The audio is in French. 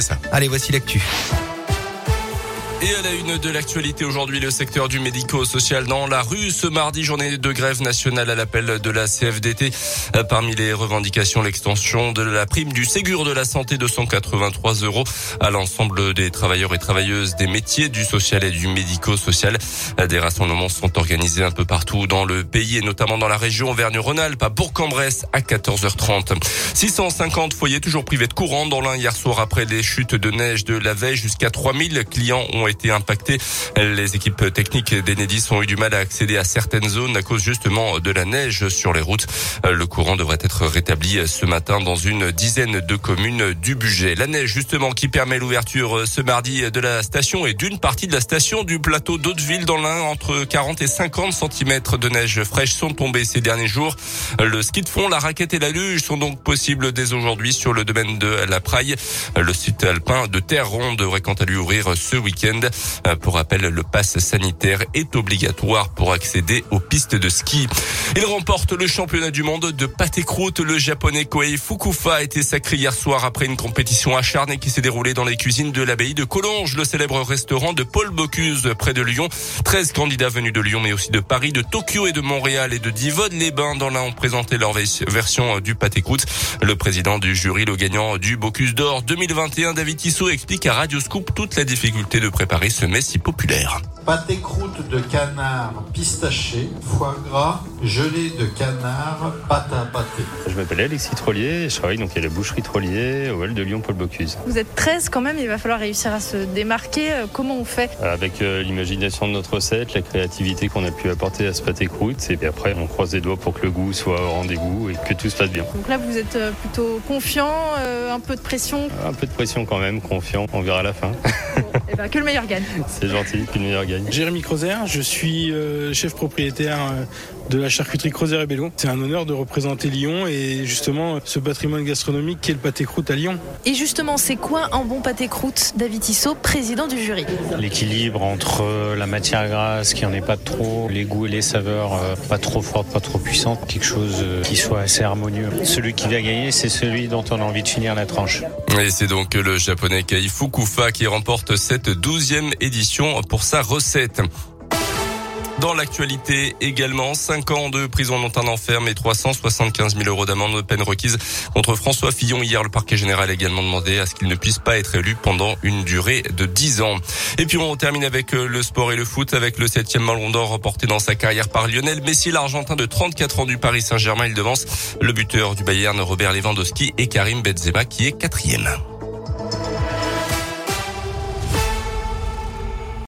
Ça. Allez, voici l'actu. Et à la une de l'actualité aujourd'hui, le secteur du médico-social dans la rue. Ce mardi, journée de grève nationale à l'appel de la CFDT. Parmi les revendications, l'extension de la prime du Ségur de la santé de 183 euros à l'ensemble des travailleurs et travailleuses des métiers du social et du médico-social. Des rassemblements sont organisés un peu partout dans le pays et notamment dans la région Auvergne-Rhône-Alpes à Bourg-en-Bresse à 14h30. 650 foyers toujours privés de courant dans l'un hier soir après les chutes de neige de la veille. Jusqu'à 3000 clients ont été été. Les équipes techniques d'Enedis ont eu du mal à accéder à certaines zones à cause justement de la neige sur les routes. Le courant devrait être rétabli ce matin dans une dizaine de communes du budget. La neige justement qui permet l'ouverture ce mardi de la station et d'une partie de la station du plateau d'Hauteville dans l'Ain. Entre 40 et 50 cm de neige fraîche sont tombés ces derniers jours. Le ski de fond, la raquette et la luge sont donc possibles dès aujourd'hui sur le domaine de la Praille. Le site alpin de Terre-Ronde devrait quant à lui ouvrir ce week-end. Euh, pour rappel, le pass sanitaire est obligatoire pour accéder aux pistes de ski. Il remporte le championnat du monde de pâté croûte. Le japonais Koei Fukufa a été sacré hier soir après une compétition acharnée qui s'est déroulée dans les cuisines de l'abbaye de Collonges, le célèbre restaurant de Paul Bocuse près de Lyon. 13 candidats venus de Lyon mais aussi de Paris, de Tokyo et de Montréal et de Divonne-les-Bains dans l'un ont présenté leur version du pâté croûte. Le président du jury, le gagnant du Bocuse d'or 2021, David Tissot, explique à Radio Scoop toute la difficulté de préparer ce mets si populaire. Pâté croûte de canard pistaché, foie gras, gelée de canard, pâte à pâté. Je m'appelle Alexis Trollier, je travaille donc à la boucherie Trollier, au Val de Lyon, Paul Bocuse. Vous êtes 13 quand même, il va falloir réussir à se démarquer. Euh, comment on fait? Avec euh, l'imagination de notre recette, la créativité qu'on a pu apporter à ce pâté croûte, et puis après on croise les doigts pour que le goût soit au rendez-vous et que tout se passe bien. Donc là vous êtes euh, plutôt confiant, un peu de pression? Un peu de pression quand même, confiant, on verra à la fin. et eh ben, que le meilleur gagne. C'est gentil, que le meilleur gagne. Jérémy Crozer, je suis euh, chef propriétaire euh, de la charcuterie Crozer et Bello. C'est un honneur de représenter Lyon et justement ce patrimoine gastronomique qui est le pâté croûte à Lyon. Et justement, c'est quoi un bon pâté croûte David Tissot, président du jury? L'équilibre entre euh, la matière grasse qui en est pas trop, les goûts et les saveurs pas trop fortes, pas trop puissantes, quelque chose qui soit assez harmonieux. Celui qui va gagner, c'est celui dont on a envie de finir la tranche. Et c'est donc le japonais Kai Fukufa qui remporte cette douzième édition pour sa recette. Dans l'actualité également, 5 ans de prison dont un enferme et 375 000 euros d'amende peine requise contre François Fillon. Hier, le parquet général a également demandé à ce qu'il ne puisse pas être élu pendant une durée de 10 ans. Et puis on termine avec euh, le sport et le foot avec le septième ballon d'or remporté dans sa carrière par Lionel Messi, l'Argentin de 34 ans du Paris Saint-Germain. Il devance le buteur du Bayern Robert Lewandowski et Karim Benzema qui est quatrième.